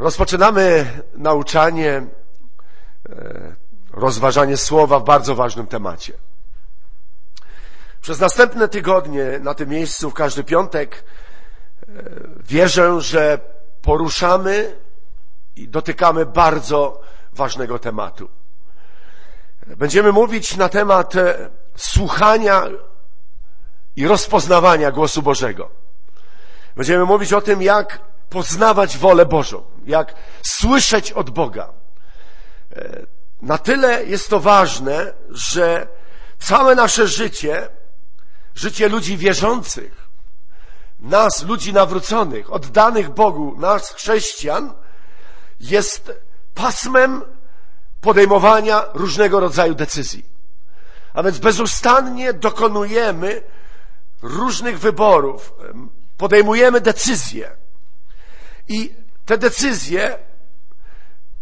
Rozpoczynamy nauczanie, e, rozważanie słowa w bardzo ważnym temacie. Przez następne tygodnie na tym miejscu, w każdy piątek, e, wierzę, że poruszamy i dotykamy bardzo ważnego tematu. Będziemy mówić na temat e, słuchania i rozpoznawania głosu Bożego. Będziemy mówić o tym, jak poznawać wolę Bożą, jak słyszeć od Boga. E, na tyle jest to ważne, że całe nasze życie, życie ludzi wierzących, nas, ludzi nawróconych, oddanych Bogu, nas, chrześcijan, jest pasmem podejmowania różnego rodzaju decyzji. A więc bezustannie dokonujemy różnych wyborów, podejmujemy decyzje. I te decyzje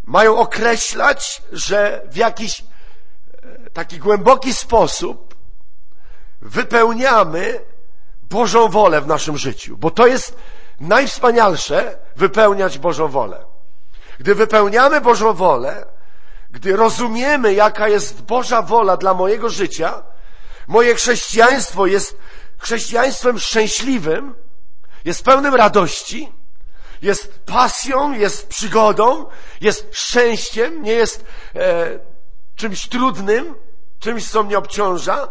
mają określać, że w jakiś e, taki głęboki sposób wypełniamy Bożą wolę w naszym życiu, bo to jest najwspanialsze wypełniać Bożą wolę. Gdy wypełniamy Bożą wolę, gdy rozumiemy, jaka jest Boża wola dla mojego życia, moje chrześcijaństwo jest chrześcijaństwem szczęśliwym, jest pełnym radości, jest pasją, jest przygodą, jest szczęściem, nie jest e, czymś trudnym, czymś, co mnie obciąża,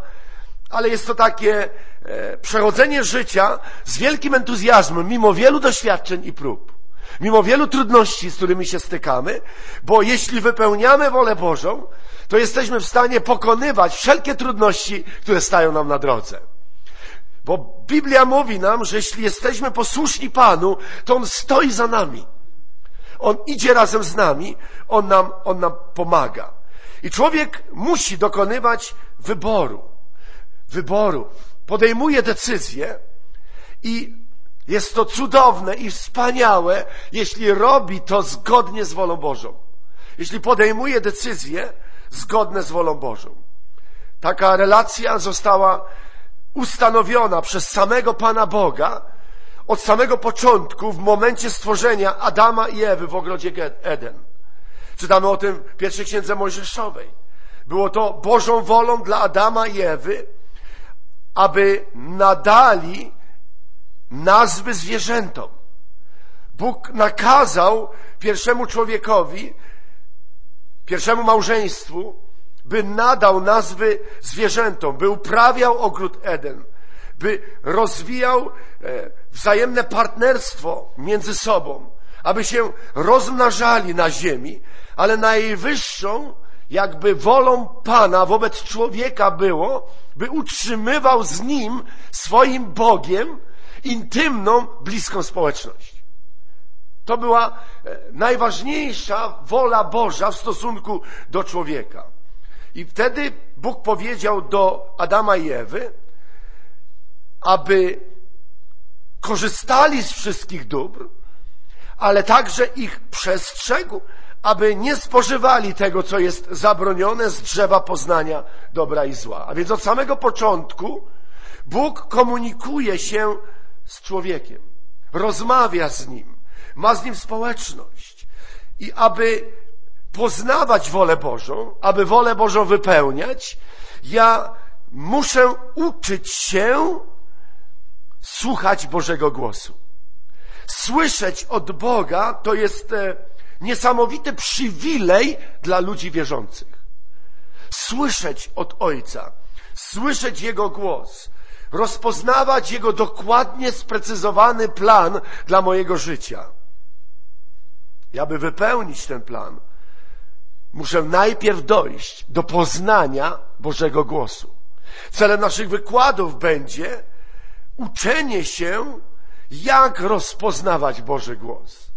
ale jest to takie e, przechodzenie życia z wielkim entuzjazmem, mimo wielu doświadczeń i prób, mimo wielu trudności, z którymi się stykamy, bo jeśli wypełniamy wolę Bożą, to jesteśmy w stanie pokonywać wszelkie trudności, które stają nam na drodze. Bo Biblia mówi nam, że jeśli jesteśmy posłuszni Panu, to On stoi za nami. On idzie razem z nami, On nam, on nam pomaga. I człowiek musi dokonywać wyboru. Wyboru. Podejmuje decyzję i jest to cudowne i wspaniałe, jeśli robi to zgodnie z wolą Bożą. Jeśli podejmuje decyzje zgodne z wolą Bożą. Taka relacja została ustanowiona przez samego Pana Boga od samego początku, w momencie stworzenia Adama i Ewy w ogrodzie Eden. Czytamy o tym w pierwszej księdze Mojżeszowej. Było to Bożą wolą dla Adama i Ewy, aby nadali nazwy zwierzętom. Bóg nakazał pierwszemu człowiekowi, pierwszemu małżeństwu, by nadał nazwy zwierzętom, by uprawiał ogród Eden, by rozwijał e, wzajemne partnerstwo między sobą, aby się rozmnażali na ziemi, ale najwyższą jakby wolą Pana wobec człowieka było, by utrzymywał z nim, swoim Bogiem, intymną, bliską społeczność. To była e, najważniejsza wola Boża w stosunku do człowieka. I wtedy Bóg powiedział do Adama i Ewy, aby korzystali z wszystkich dóbr, ale także ich przestrzegł, aby nie spożywali tego, co jest zabronione z drzewa poznania dobra i zła. A więc od samego początku Bóg komunikuje się z człowiekiem, rozmawia z nim, ma z nim społeczność. I aby poznawać wolę Bożą, aby wolę Bożą wypełniać, ja muszę uczyć się słuchać Bożego głosu. Słyszeć od Boga to jest e, niesamowity przywilej dla ludzi wierzących. Słyszeć od Ojca, słyszeć Jego głos, rozpoznawać Jego dokładnie sprecyzowany plan dla mojego życia. I aby wypełnić ten plan, muszę najpierw dojść do poznania Bożego głosu. Celem naszych wykładów będzie uczenie się, jak rozpoznawać Boży głos,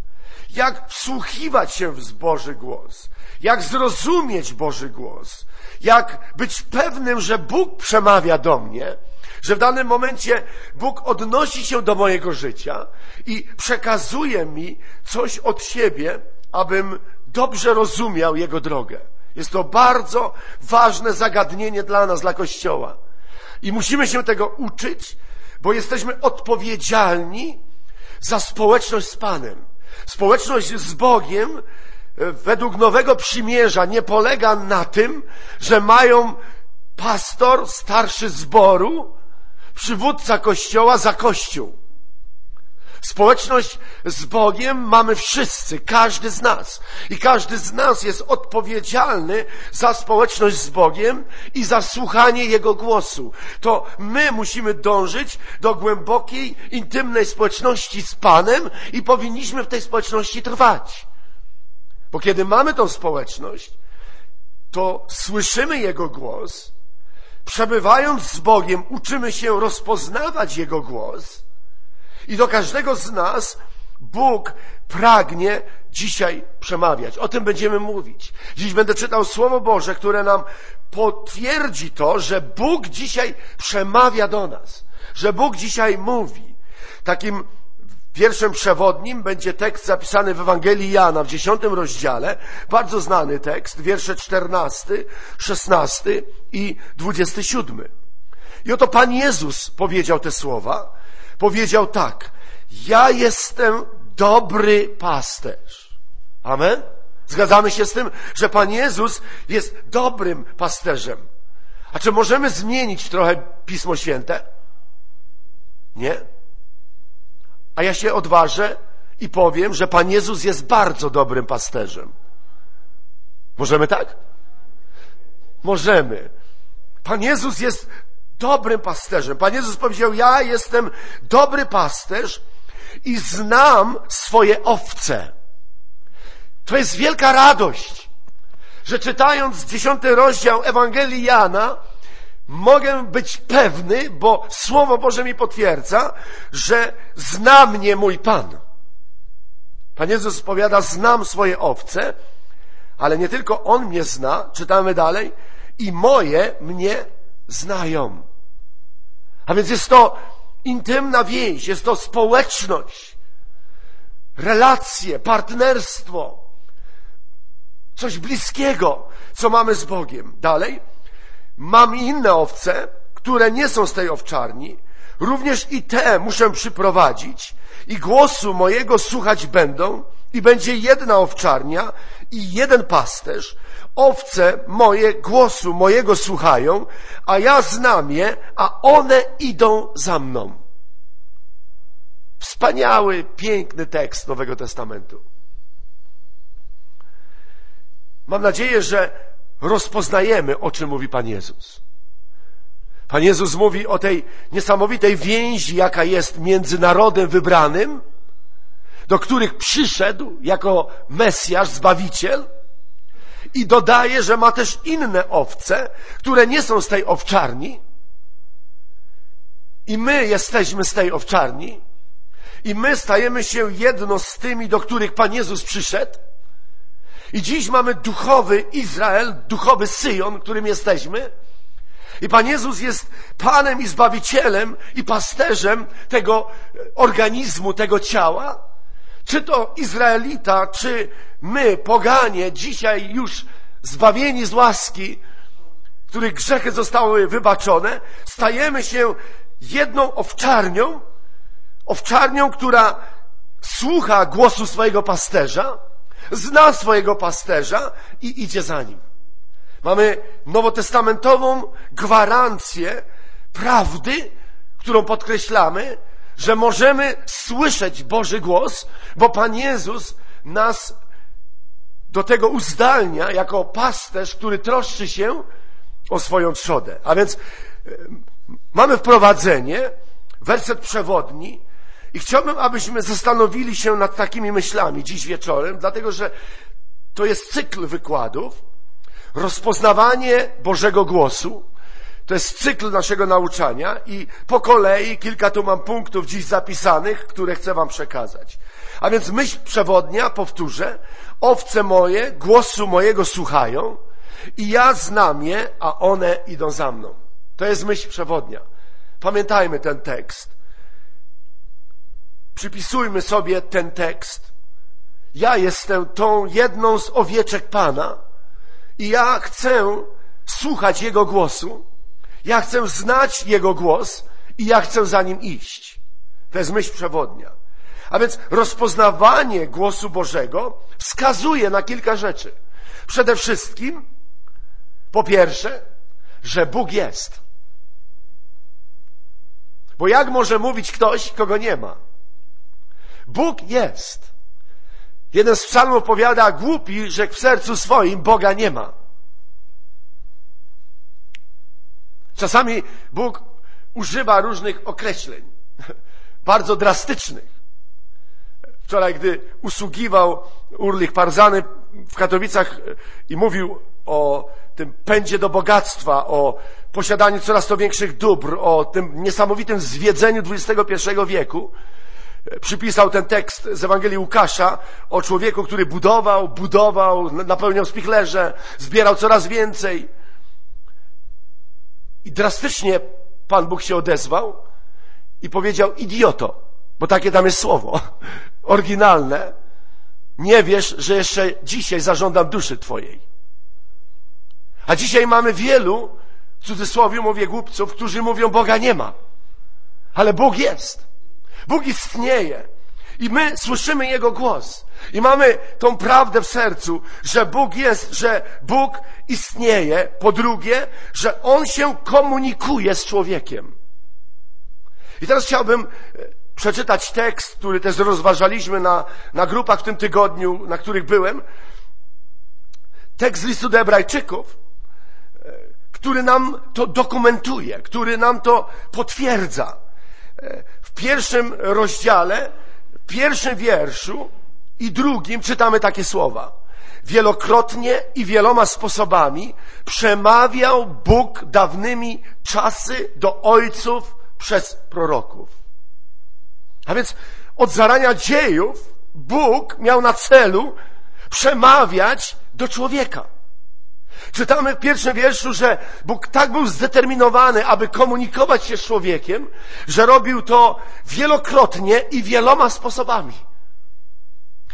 jak wsłuchiwać się w Boży głos, jak zrozumieć Boży głos, jak być pewnym, że Bóg przemawia do mnie, że w danym momencie Bóg odnosi się do mojego życia i przekazuje mi coś od siebie, abym dobrze rozumiał Jego drogę. Jest to bardzo ważne zagadnienie dla nas, dla Kościoła. I musimy się tego uczyć, bo jesteśmy odpowiedzialni za społeczność z Panem. Społeczność z Bogiem e, według Nowego Przymierza nie polega na tym, że mają pastor, starszy zboru, przywódca kościoła za kościół. Społeczność z Bogiem mamy wszyscy, każdy z nas. I każdy z nas jest odpowiedzialny za społeczność z Bogiem i za słuchanie Jego głosu. To my musimy dążyć do głębokiej, intymnej społeczności z Panem i powinniśmy w tej społeczności trwać. Bo kiedy mamy tą społeczność, to słyszymy Jego głos, przebywając z Bogiem, uczymy się rozpoznawać Jego głos, i do każdego z nas Bóg pragnie dzisiaj przemawiać. O tym będziemy mówić. Dziś będę czytał Słowo Boże, które nam potwierdzi to, że Bóg dzisiaj przemawia do nas, że Bóg dzisiaj mówi. Takim wierszem przewodnim będzie tekst zapisany w Ewangelii Jana w dziesiątym rozdziale, bardzo znany tekst, wiersze czternasty, szesnasty i dwudziesty siódmy. I oto Pan Jezus powiedział te słowa, powiedział tak: Ja jestem dobry pasterz. Amen? Zgadzamy się z tym, że Pan Jezus jest dobrym pasterzem. A czy możemy zmienić trochę Pismo Święte? Nie? A ja się odważę i powiem, że Pan Jezus jest bardzo dobrym pasterzem. Możemy tak? Możemy. Pan Jezus jest dobrym pasterzem. Pan Jezus powiedział, ja jestem dobry pasterz i znam swoje owce. To jest wielka radość, że czytając dziesiąty rozdział Ewangelii Jana, mogę być pewny, bo Słowo Boże mi potwierdza, że zna mnie mój Pan. Pan Jezus powiada, znam swoje owce, ale nie tylko On mnie zna, czytamy dalej, i moje mnie znają. A więc jest to intymna więź, jest to społeczność, relacje, partnerstwo, coś bliskiego, co mamy z Bogiem. Dalej, mam inne owce, które nie są z tej owczarni, również i te muszę przyprowadzić i głosu mojego słuchać będą i będzie jedna owczarnia i jeden pasterz, owce moje głosu mojego słuchają, a ja znam je, a one idą za mną. Wspaniały, piękny tekst Nowego Testamentu. Mam nadzieję, że rozpoznajemy, o czym mówi Pan Jezus. Pan Jezus mówi o tej niesamowitej więzi, jaka jest między narodem wybranym, do których przyszedł jako Mesjasz, Zbawiciel, i dodaje, że ma też inne owce, które nie są z tej owczarni. I my jesteśmy z tej owczarni. I my stajemy się jedno z tymi, do których Pan Jezus przyszedł. I dziś mamy duchowy Izrael, duchowy Syjon, którym jesteśmy. I Pan Jezus jest Panem i Zbawicielem i pasterzem tego organizmu, tego ciała. Czy to Izraelita, czy my, poganie, dzisiaj już zbawieni z łaski, których grzechy zostały wybaczone, stajemy się jedną owczarnią, owczarnią, która słucha głosu swojego pasterza, zna swojego pasterza i idzie za nim. Mamy nowotestamentową gwarancję prawdy, którą podkreślamy, że możemy słyszeć Boży głos, bo Pan Jezus nas do tego uzdalnia jako pasterz, który troszczy się o swoją trzodę. A więc e, mamy wprowadzenie, werset przewodni i chciałbym, abyśmy zastanowili się nad takimi myślami dziś wieczorem, dlatego że to jest cykl wykładów, rozpoznawanie Bożego głosu, to jest cykl naszego nauczania i po kolei kilka tu mam punktów dziś zapisanych, które chcę wam przekazać. A więc myśl przewodnia, powtórzę, owce moje głosu mojego słuchają i ja znam je, a one idą za mną. To jest myśl przewodnia. Pamiętajmy ten tekst. Przypisujmy sobie ten tekst. Ja jestem tą jedną z owieczek Pana i ja chcę słuchać Jego głosu ja chcę znać Jego głos i ja chcę za Nim iść. To jest myśl przewodnia. A więc rozpoznawanie głosu Bożego wskazuje na kilka rzeczy. Przede wszystkim, po pierwsze, że Bóg jest. Bo jak może mówić ktoś, kogo nie ma? Bóg jest. Jeden z psalmów powiada, głupi, że w sercu swoim Boga nie ma. Czasami Bóg używa różnych określeń, bardzo drastycznych. Wczoraj, gdy usługiwał Urlich Parzany w Katowicach i mówił o tym pędzie do bogactwa, o posiadaniu coraz to większych dóbr, o tym niesamowitym zwiedzeniu XXI wieku, przypisał ten tekst z Ewangelii Łukasza o człowieku, który budował, budował, napełniał spichlerze, zbierał coraz więcej. I drastycznie Pan Bóg się odezwał i powiedział idioto, bo takie tam jest słowo, oryginalne. Nie wiesz, że jeszcze dzisiaj zażądam duszy Twojej. A dzisiaj mamy wielu, w cudzysłowie mówię głupców, którzy mówią Boga nie ma. Ale Bóg jest. Bóg istnieje. I my słyszymy Jego głos. I mamy tą prawdę w sercu, że Bóg jest, że Bóg istnieje. Po drugie, że On się komunikuje z człowiekiem. I teraz chciałbym e, przeczytać tekst, który też rozważaliśmy na, na grupach w tym tygodniu, na których byłem. Tekst listu do Hebrajczyków, e, który nam to dokumentuje, który nam to potwierdza. E, w pierwszym rozdziale, pierwszym wierszu i drugim czytamy takie słowa. Wielokrotnie i wieloma sposobami przemawiał Bóg dawnymi czasy do ojców przez proroków. A więc od zarania dziejów Bóg miał na celu przemawiać do człowieka. Czytamy w pierwszym wierszu, że Bóg tak był zdeterminowany, aby komunikować się z człowiekiem, że robił to wielokrotnie i wieloma sposobami.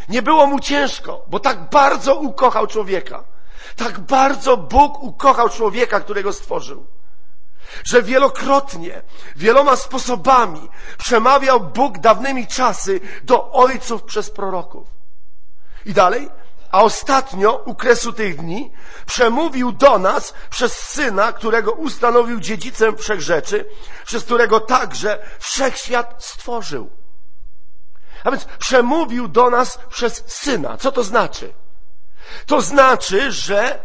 Nie było mu ciężko, bo tak bardzo ukochał człowieka. Tak bardzo Bóg ukochał człowieka, którego stworzył. Że wielokrotnie, wieloma sposobami przemawiał Bóg dawnymi czasy do ojców przez proroków. I dalej, a ostatnio, u kresu tych dni, przemówił do nas przez Syna, którego ustanowił dziedzicem wszechrzeczy, przez którego także wszechświat stworzył. A więc przemówił do nas przez Syna. Co to znaczy? To znaczy, że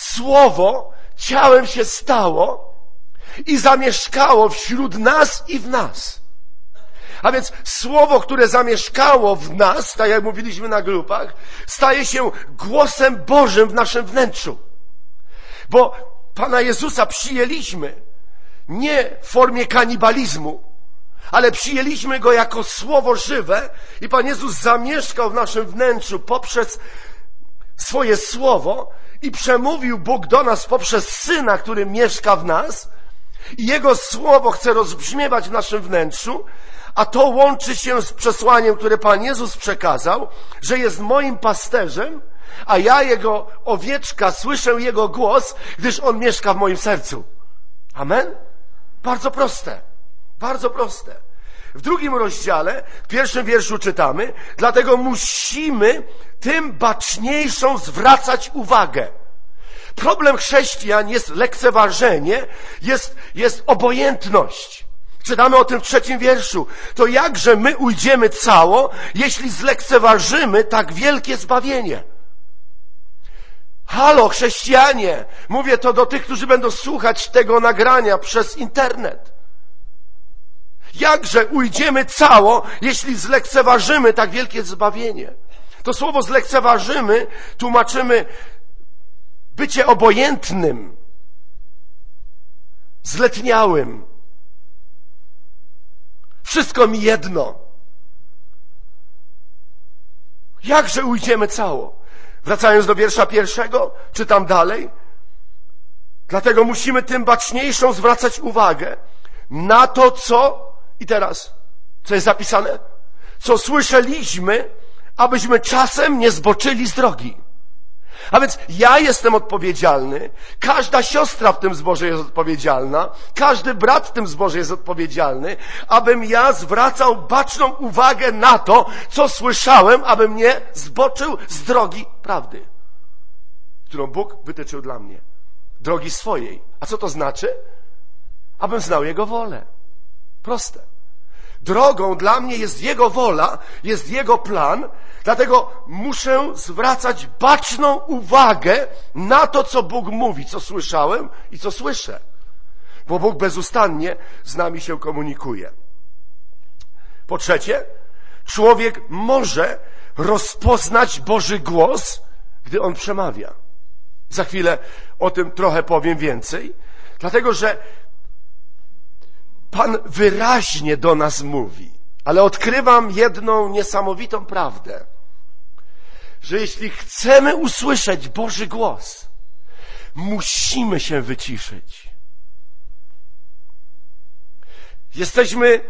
Słowo ciałem się stało i zamieszkało wśród nas i w nas. A więc słowo, które zamieszkało w nas, tak jak mówiliśmy na grupach, staje się głosem Bożym w naszym wnętrzu. Bo Pana Jezusa przyjęliśmy nie w formie kanibalizmu, ale przyjęliśmy Go jako Słowo żywe i Pan Jezus zamieszkał w naszym wnętrzu poprzez swoje Słowo i przemówił Bóg do nas poprzez Syna, który mieszka w nas i Jego Słowo chce rozbrzmiewać w naszym wnętrzu, a to łączy się z przesłaniem, które Pan Jezus przekazał, że jest moim pasterzem, a ja Jego owieczka, słyszę Jego głos, gdyż On mieszka w moim sercu. Amen? Bardzo proste. Bardzo proste. W drugim rozdziale, w pierwszym wierszu czytamy, dlatego musimy tym baczniejszą zwracać uwagę. Problem chrześcijan jest lekceważenie, jest, jest obojętność. Czytamy o tym w trzecim wierszu. To jakże my ujdziemy cało, jeśli zlekceważymy tak wielkie zbawienie? Halo, chrześcijanie! Mówię to do tych, którzy będą słuchać tego nagrania przez internet. Jakże ujdziemy cało, jeśli zlekceważymy tak wielkie zbawienie? To słowo zlekceważymy tłumaczymy bycie obojętnym, zletniałym, wszystko mi jedno. Jakże ujdziemy cało? Wracając do wiersza pierwszego, czytam dalej. Dlatego musimy tym baczniejszą zwracać uwagę na to, co, i teraz, co jest zapisane, co słyszeliśmy, abyśmy czasem nie zboczyli z drogi. A więc ja jestem odpowiedzialny, każda siostra w tym zborze jest odpowiedzialna, każdy brat w tym zborze jest odpowiedzialny, abym ja zwracał baczną uwagę na to, co słyszałem, abym nie zboczył z drogi prawdy, którą Bóg wytyczył dla mnie. Drogi swojej. A co to znaczy? Abym znał Jego wolę. Proste. Drogą dla mnie jest Jego wola, jest Jego plan, dlatego muszę zwracać baczną uwagę na to, co Bóg mówi, co słyszałem i co słyszę. Bo Bóg bezustannie z nami się komunikuje. Po trzecie, człowiek może rozpoznać Boży głos, gdy on przemawia. Za chwilę o tym trochę powiem więcej, dlatego że Pan wyraźnie do nas mówi, ale odkrywam jedną niesamowitą prawdę, że jeśli chcemy usłyszeć Boży głos, musimy się wyciszyć. Jesteśmy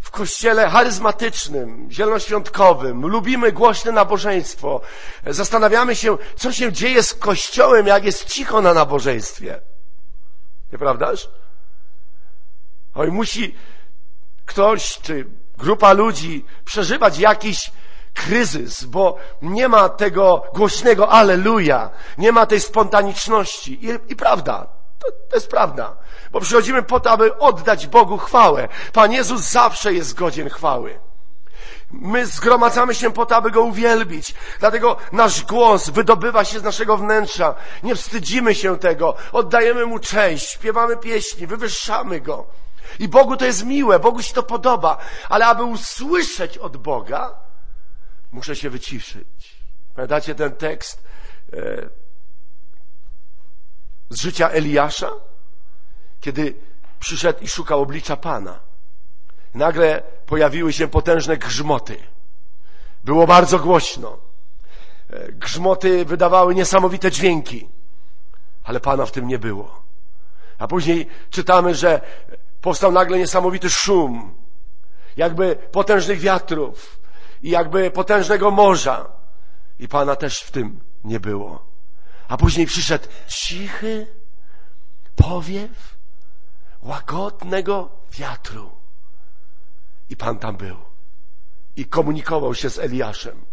w kościele charyzmatycznym, zielonoświątkowym, lubimy głośne nabożeństwo, zastanawiamy się, co się dzieje z kościołem, jak jest cicho na nabożeństwie. Nieprawdaż? Oj, musi ktoś czy grupa ludzi przeżywać jakiś kryzys, bo nie ma tego głośnego aleluja, nie ma tej spontaniczności. I, i prawda, to, to jest prawda. Bo przychodzimy po to, aby oddać Bogu chwałę. Pan Jezus zawsze jest godzien chwały. My zgromadzamy się po to, aby Go uwielbić. Dlatego nasz głos wydobywa się z naszego wnętrza. Nie wstydzimy się tego. Oddajemy Mu cześć, śpiewamy pieśni, wywyższamy Go. I Bogu to jest miłe, Bogu się to podoba. Ale aby usłyszeć od Boga, muszę się wyciszyć. Pamiętacie ten tekst e, z życia Eliasza? Kiedy przyszedł i szukał oblicza Pana. Nagle pojawiły się potężne grzmoty. Było bardzo głośno. E, grzmoty wydawały niesamowite dźwięki, ale Pana w tym nie było. A później czytamy, że powstał nagle niesamowity szum, jakby potężnych wiatrów i jakby potężnego morza. I Pana też w tym nie było. A później przyszedł cichy powiew łagodnego wiatru. I Pan tam był. I komunikował się z Eliaszem.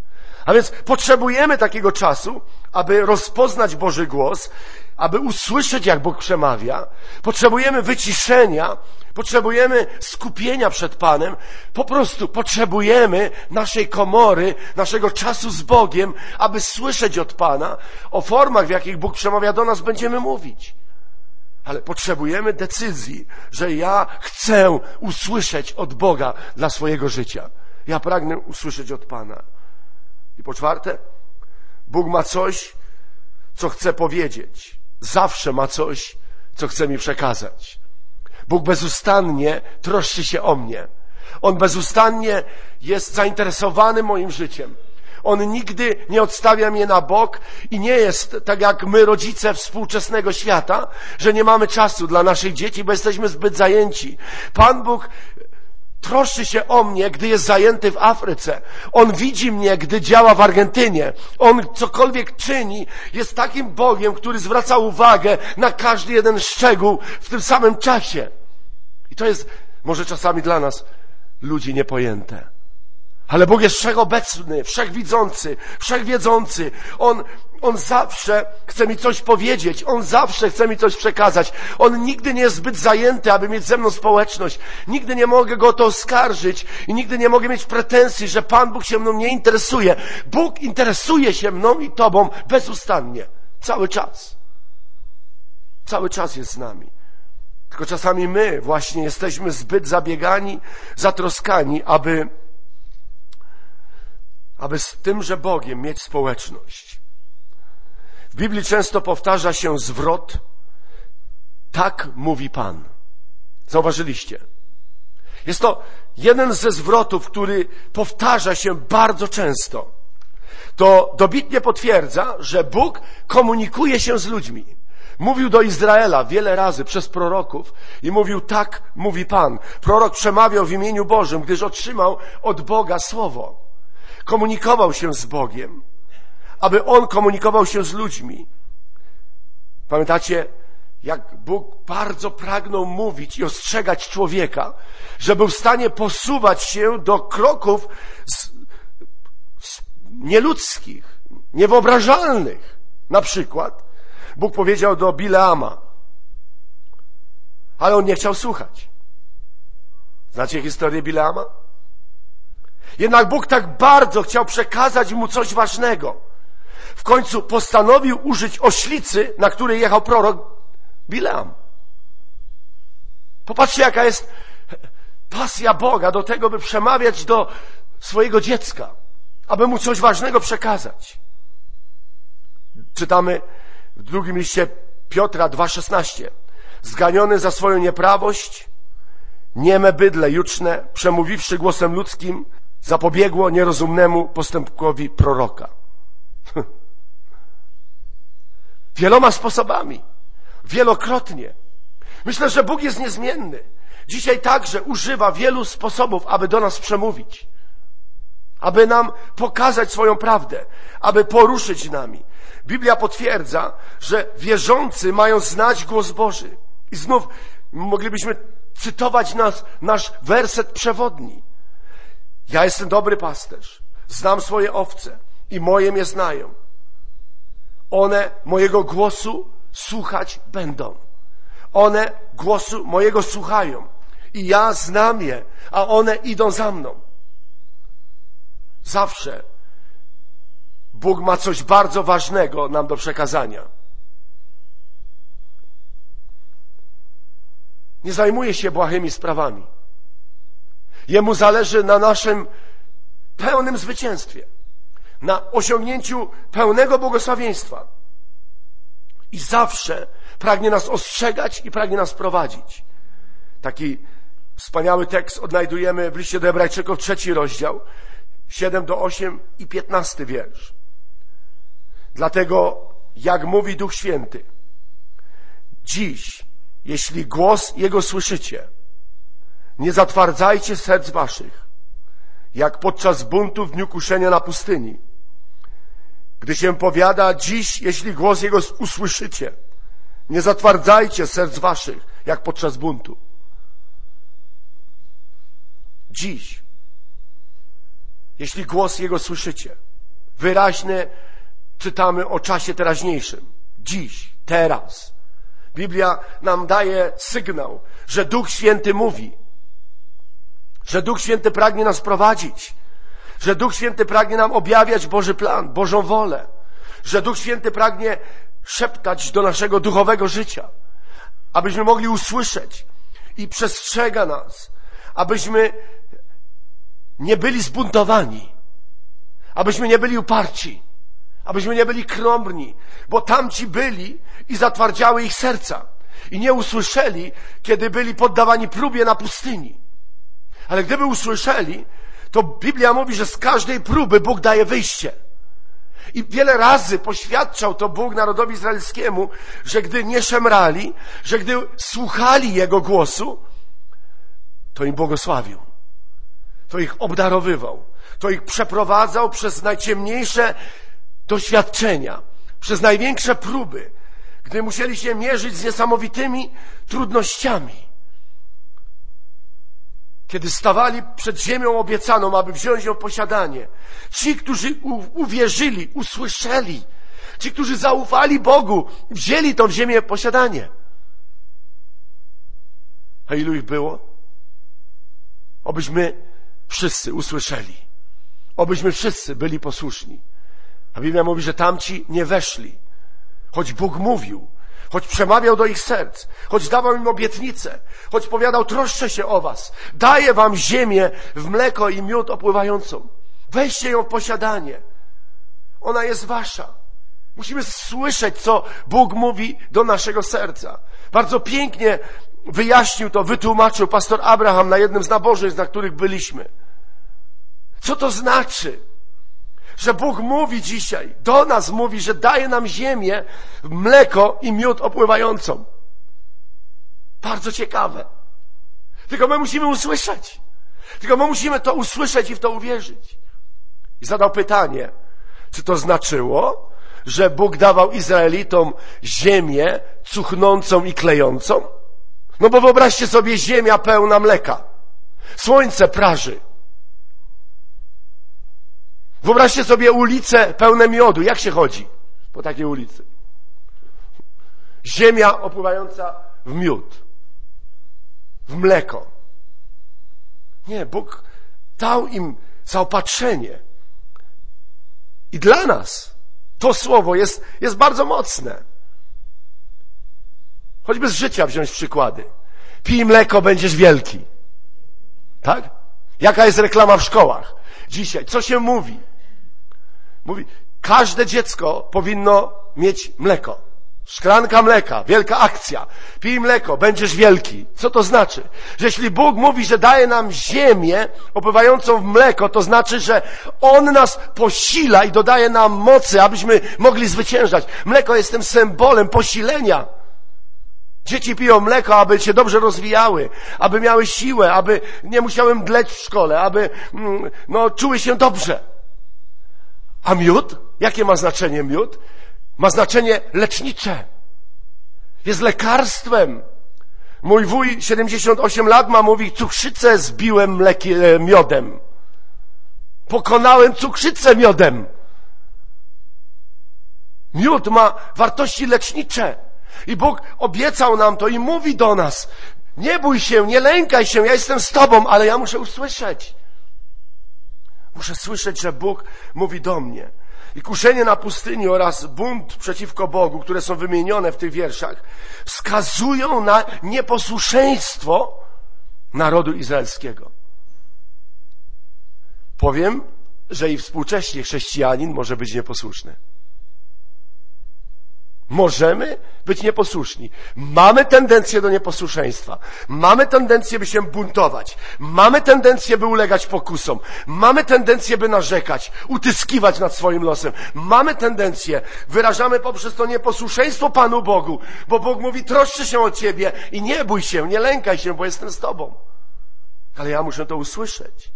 A więc potrzebujemy takiego czasu, aby rozpoznać Boży głos, aby usłyszeć, jak Bóg przemawia. Potrzebujemy wyciszenia, potrzebujemy skupienia przed Panem. Po prostu potrzebujemy naszej komory, naszego czasu z Bogiem, aby słyszeć od Pana. O formach, w jakich Bóg przemawia do nas, będziemy mówić. Ale potrzebujemy decyzji, że ja chcę usłyszeć od Boga dla swojego życia. Ja pragnę usłyszeć od Pana. I po czwarte, Bóg ma coś, co chce powiedzieć. Zawsze ma coś, co chce mi przekazać. Bóg bezustannie troszczy się o mnie. On bezustannie jest zainteresowany moim życiem. On nigdy nie odstawia mnie na bok i nie jest tak jak my, rodzice współczesnego świata, że nie mamy czasu dla naszych dzieci, bo jesteśmy zbyt zajęci. Pan Bóg troszczy się o mnie, gdy jest zajęty w Afryce. On widzi mnie, gdy działa w Argentynie. On cokolwiek czyni, jest takim Bogiem, który zwraca uwagę na każdy jeden szczegół w tym samym czasie. I to jest może czasami dla nas ludzi niepojęte. Ale Bóg jest wszechobecny, wszechwidzący, wszechwiedzący. On, on zawsze chce mi coś powiedzieć, On zawsze chce mi coś przekazać. On nigdy nie jest zbyt zajęty, aby mieć ze mną społeczność. Nigdy nie mogę go o to oskarżyć i nigdy nie mogę mieć pretensji, że Pan Bóg się mną nie interesuje. Bóg interesuje się mną i Tobą bezustannie. Cały czas. Cały czas jest z nami. Tylko czasami my właśnie jesteśmy zbyt zabiegani, zatroskani, aby aby z tymże Bogiem mieć społeczność. W Biblii często powtarza się zwrot tak mówi Pan. Zauważyliście? Jest to jeden ze zwrotów, który powtarza się bardzo często. To dobitnie potwierdza, że Bóg komunikuje się z ludźmi. Mówił do Izraela wiele razy przez proroków i mówił tak mówi Pan. Prorok przemawiał w imieniu Bożym, gdyż otrzymał od Boga słowo komunikował się z Bogiem, aby On komunikował się z ludźmi. Pamiętacie, jak Bóg bardzo pragnął mówić i ostrzegać człowieka, że był w stanie posuwać się do kroków z, z nieludzkich, niewyobrażalnych. Na przykład Bóg powiedział do Bileama, ale on nie chciał słuchać. Znacie historię Bileama? Jednak Bóg tak bardzo chciał przekazać mu coś ważnego. W końcu postanowił użyć oślicy, na której jechał prorok Bileam. Popatrzcie, jaka jest pasja Boga do tego, by przemawiać do swojego dziecka, aby mu coś ważnego przekazać. Czytamy w drugim liście Piotra 2,16. Zganiony za swoją nieprawość, nieme bydle juczne, przemówiwszy głosem ludzkim, zapobiegło nierozumnemu postępkowi proroka. Wieloma sposobami, wielokrotnie. Myślę, że Bóg jest niezmienny. Dzisiaj także używa wielu sposobów, aby do nas przemówić, aby nam pokazać swoją prawdę, aby poruszyć nami. Biblia potwierdza, że wierzący mają znać głos Boży. I znów moglibyśmy cytować nas, nasz werset przewodni. Ja jestem dobry pasterz, znam swoje owce i moje mnie znają. One mojego głosu słuchać będą. One głosu mojego słuchają i ja znam je, a one idą za mną. Zawsze Bóg ma coś bardzo ważnego nam do przekazania. Nie zajmuje się błahymi sprawami. Jemu zależy na naszym pełnym zwycięstwie, na osiągnięciu pełnego błogosławieństwa. I zawsze pragnie nas ostrzegać i pragnie nas prowadzić. Taki wspaniały tekst odnajdujemy w liście do Hebrajczyków, trzeci rozdział, 7 do 8 i 15 wiersz. Dlatego, jak mówi Duch Święty, dziś, jeśli głos Jego słyszycie, nie zatwardzajcie serc waszych, jak podczas buntu w dniu kuszenia na pustyni. Gdy się powiada, dziś, jeśli głos Jego usłyszycie, nie zatwardzajcie serc waszych, jak podczas buntu. Dziś, jeśli głos Jego słyszycie, wyraźnie czytamy o czasie teraźniejszym. Dziś, teraz. Biblia nam daje sygnał, że Duch Święty mówi, że Duch Święty pragnie nas prowadzić, że Duch Święty pragnie nam objawiać Boży plan, Bożą wolę, że Duch Święty pragnie szeptać do naszego duchowego życia, abyśmy mogli usłyszeć i przestrzega nas, abyśmy nie byli zbuntowani, abyśmy nie byli uparci, abyśmy nie byli krąbrni, bo tamci byli i zatwardziały ich serca. I nie usłyszeli, kiedy byli poddawani próbie na pustyni. Ale gdyby usłyszeli, to Biblia mówi, że z każdej próby Bóg daje wyjście. I wiele razy poświadczał to Bóg narodowi izraelskiemu, że gdy nie szemrali, że gdy słuchali Jego głosu, to im błogosławił. To ich obdarowywał. To ich przeprowadzał przez najciemniejsze doświadczenia, przez największe próby, gdy musieli się mierzyć z niesamowitymi trudnościami kiedy stawali przed ziemią obiecaną, aby wziąć ją w posiadanie, ci, którzy uwierzyli, usłyszeli, ci, którzy zaufali Bogu, wzięli tą ziemię w posiadanie. A ilu ich było? Obyśmy wszyscy usłyszeli. Obyśmy wszyscy byli posłuszni. A Biblia mówi, że tamci nie weszli. Choć Bóg mówił, choć przemawiał do ich serc, choć dawał im obietnice, choć powiadał, troszczę się o was, daję wam ziemię w mleko i miód opływającą. Weźcie ją w posiadanie. Ona jest wasza. Musimy słyszeć, co Bóg mówi do naszego serca. Bardzo pięknie wyjaśnił to, wytłumaczył pastor Abraham na jednym z nabożeństw, na których byliśmy. Co to znaczy? Że Bóg mówi dzisiaj, do nas mówi, że daje nam ziemię, mleko i miód opływającą. Bardzo ciekawe. Tylko my musimy usłyszeć. Tylko my musimy to usłyszeć i w to uwierzyć. I zadał pytanie, Czy to znaczyło, że Bóg dawał Izraelitom ziemię cuchnącą i klejącą? No bo wyobraźcie sobie ziemia pełna mleka. Słońce praży. Wyobraźcie sobie ulice pełne miodu. Jak się chodzi po takiej ulicy? Ziemia opływająca w miód, w mleko. Nie, Bóg dał im zaopatrzenie. I dla nas to słowo jest, jest bardzo mocne. Choćby z życia wziąć przykłady. Pij mleko, będziesz wielki. Tak? Jaka jest reklama w szkołach? Dzisiaj, co się mówi? Mówi, każde dziecko powinno mieć mleko. Szklanka mleka, wielka akcja. Pij mleko, będziesz wielki. Co to znaczy? Że jeśli Bóg mówi, że daje nam ziemię opływającą w mleko, to znaczy, że On nas posila i dodaje nam mocy, abyśmy mogli zwyciężać. Mleko jest tym symbolem posilenia. Dzieci piją mleko, aby się dobrze rozwijały, aby miały siłę, aby nie musiały mdleć w szkole, aby mm, no, czuły się dobrze. A miód? Jakie ma znaczenie miód? Ma znaczenie lecznicze. Jest lekarstwem. Mój wuj 78 lat ma, mówi, cukrzycę zbiłem mlekiem, e, miodem. Pokonałem cukrzycę miodem. Miód ma wartości lecznicze. I Bóg obiecał nam to i mówi do nas, nie bój się, nie lękaj się, ja jestem z Tobą, ale ja muszę usłyszeć. Muszę słyszeć, że Bóg mówi do mnie. I kuszenie na pustyni oraz bunt przeciwko Bogu, które są wymienione w tych wierszach, wskazują na nieposłuszeństwo narodu izraelskiego. Powiem, że i współcześnie chrześcijanin może być nieposłuszny. Możemy być nieposłuszni. Mamy tendencję do nieposłuszeństwa. Mamy tendencję, by się buntować. Mamy tendencję, by ulegać pokusom. Mamy tendencję, by narzekać, utyskiwać nad swoim losem. Mamy tendencję, wyrażamy poprzez to nieposłuszeństwo Panu Bogu, bo Bóg mówi, troszczy się o Ciebie i nie bój się, nie lękaj się, bo jestem z Tobą. Ale ja muszę to usłyszeć.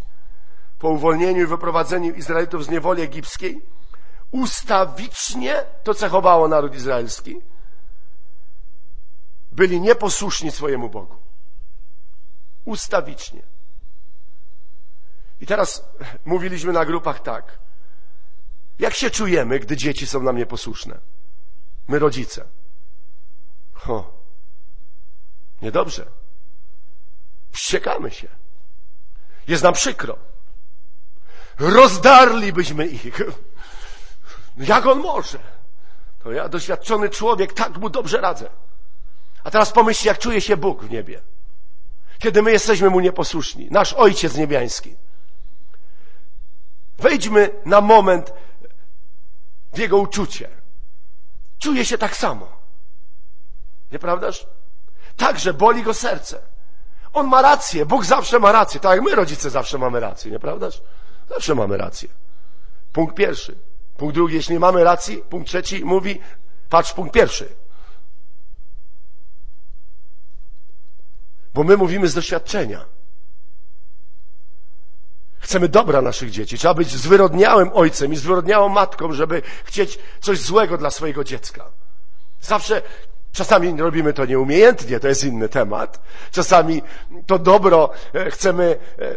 Po uwolnieniu i wyprowadzeniu Izraelitów z niewoli egipskiej, ustawicznie to cechowało naród izraelski. Byli nieposłuszni swojemu Bogu. Ustawicznie. I teraz mówiliśmy na grupach tak. Jak się czujemy, gdy dzieci są nam nieposłuszne? My rodzice. Ho. Niedobrze. Wściekamy się. Jest nam przykro. Rozdarlibyśmy ich. Jak on może? To ja, doświadczony człowiek, tak mu dobrze radzę. A teraz pomyślcie, jak czuje się Bóg w niebie. Kiedy my jesteśmy mu nieposłuszni. Nasz Ojciec Niebiański. Wejdźmy na moment w Jego uczucie. Czuje się tak samo. Nieprawdaż? Także boli go serce. On ma rację. Bóg zawsze ma rację. Tak jak my, rodzice, zawsze mamy rację. Nieprawdaż? Zawsze mamy rację. Punkt pierwszy. Punkt drugi, jeśli nie mamy racji, punkt trzeci mówi, patrz punkt pierwszy. Bo my mówimy z doświadczenia. Chcemy dobra naszych dzieci. Trzeba być zwyrodniałym ojcem i zwyrodniałą matką, żeby chcieć coś złego dla swojego dziecka. Zawsze, czasami robimy to nieumiejętnie, to jest inny temat. Czasami to dobro e, chcemy e,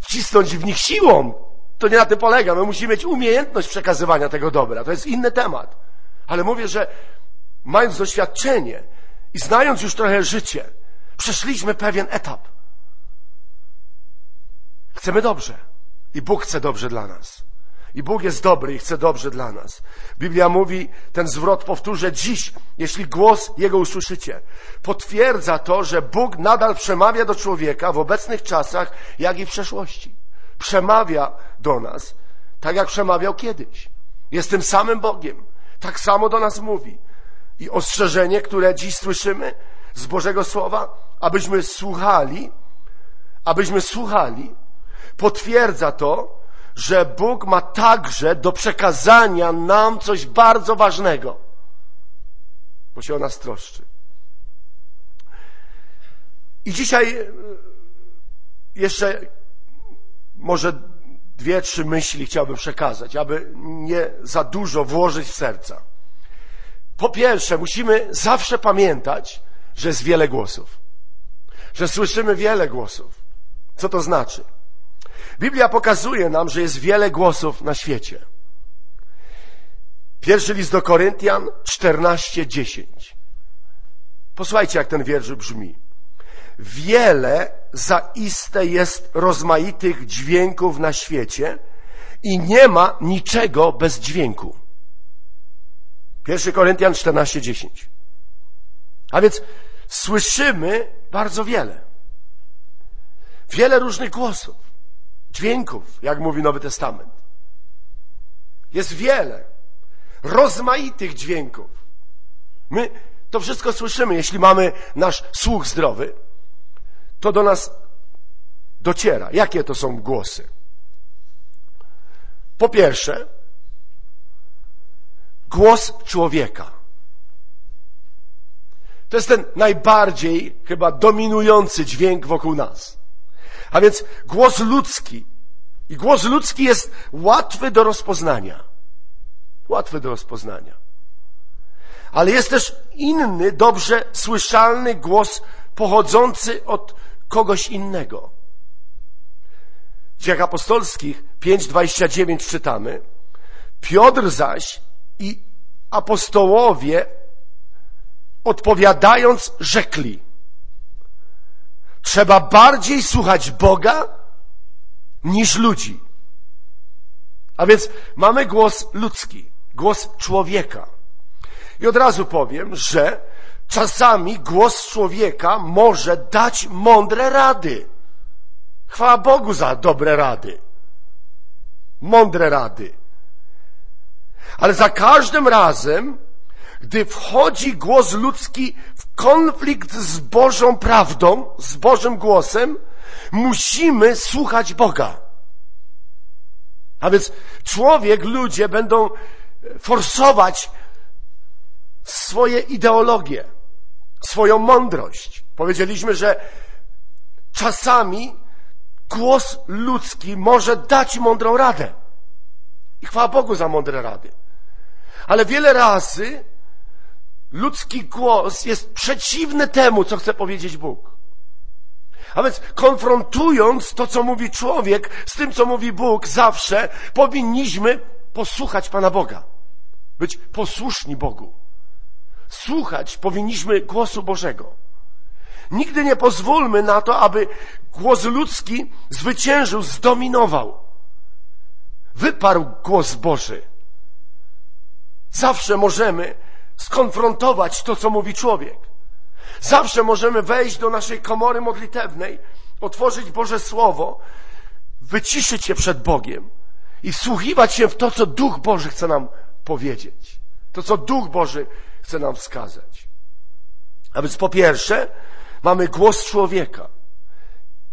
wcisnąć w nich siłą, to nie na tym polega. My musimy mieć umiejętność przekazywania tego dobra. To jest inny temat. Ale mówię, że mając doświadczenie i znając już trochę życie, przeszliśmy pewien etap. Chcemy dobrze. I Bóg chce dobrze dla nas. I Bóg jest dobry i chce dobrze dla nas. Biblia mówi, ten zwrot powtórzę dziś, jeśli głos Jego usłyszycie. Potwierdza to, że Bóg nadal przemawia do człowieka w obecnych czasach, jak i w przeszłości przemawia do nas, tak jak przemawiał kiedyś. Jest tym samym Bogiem. Tak samo do nas mówi. I ostrzeżenie, które dziś słyszymy z Bożego Słowa, abyśmy słuchali, abyśmy słuchali, potwierdza to, że Bóg ma także do przekazania nam coś bardzo ważnego, bo się o nas troszczy. I dzisiaj jeszcze może dwie, trzy myśli chciałbym przekazać, aby nie za dużo włożyć w serca. Po pierwsze, musimy zawsze pamiętać, że jest wiele głosów. Że słyszymy wiele głosów. Co to znaczy? Biblia pokazuje nam, że jest wiele głosów na świecie. Pierwszy list do Koryntian 14:10. Posłuchajcie, jak ten wiersz brzmi. Wiele zaiste jest rozmaitych dźwięków na świecie i nie ma niczego bez dźwięku. 1 Koryntian 14:10. A więc słyszymy bardzo wiele. Wiele różnych głosów, dźwięków, jak mówi Nowy Testament. Jest wiele rozmaitych dźwięków. My to wszystko słyszymy, jeśli mamy nasz słuch zdrowy, to do nas dociera. Jakie to są głosy? Po pierwsze, głos człowieka. To jest ten najbardziej chyba dominujący dźwięk wokół nas. A więc głos ludzki. I głos ludzki jest łatwy do rozpoznania. Łatwy do rozpoznania. Ale jest też inny, dobrze słyszalny głos pochodzący od kogoś innego. W dziejach apostolskich 5:29 czytamy: Piotr zaś i apostołowie odpowiadając rzekli: Trzeba bardziej słuchać Boga niż ludzi. A więc mamy głos ludzki, głos człowieka. I od razu powiem, że czasami głos człowieka może dać mądre rady. Chwała Bogu za dobre rady. Mądre rady. Ale za każdym razem, gdy wchodzi głos ludzki w konflikt z Bożą prawdą, z Bożym głosem, musimy słuchać Boga. A więc człowiek, ludzie będą forsować swoje ideologie, swoją mądrość. Powiedzieliśmy, że czasami głos ludzki może dać mądrą radę. I chwała Bogu za mądre rady. Ale wiele razy ludzki głos jest przeciwny temu, co chce powiedzieć Bóg. A więc konfrontując to, co mówi człowiek z tym, co mówi Bóg, zawsze powinniśmy posłuchać Pana Boga. Być posłuszni Bogu. Słuchać powinniśmy głosu Bożego. Nigdy nie pozwólmy na to, aby głos ludzki zwyciężył, zdominował. Wyparł głos Boży. Zawsze możemy skonfrontować to, co mówi człowiek. Zawsze możemy wejść do naszej komory modlitewnej, otworzyć Boże Słowo, wyciszyć się przed Bogiem i wsłuchiwać się w to, co Duch Boży chce nam powiedzieć. To, co Duch Boży chce nam wskazać. A więc po pierwsze, mamy głos człowieka.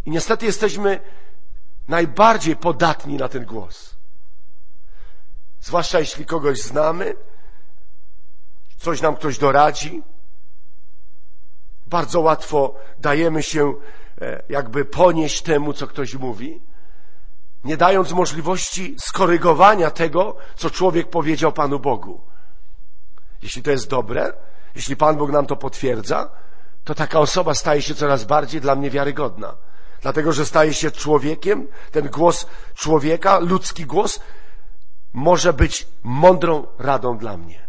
I niestety jesteśmy najbardziej podatni na ten głos. Zwłaszcza jeśli kogoś znamy, coś nam ktoś doradzi. Bardzo łatwo dajemy się e, jakby ponieść temu, co ktoś mówi, nie dając możliwości skorygowania tego, co człowiek powiedział Panu Bogu. Jeśli to jest dobre, jeśli Pan Bóg nam to potwierdza, to taka osoba staje się coraz bardziej dla mnie wiarygodna. Dlatego, że staje się człowiekiem, ten głos człowieka, ludzki głos, może być mądrą radą dla mnie.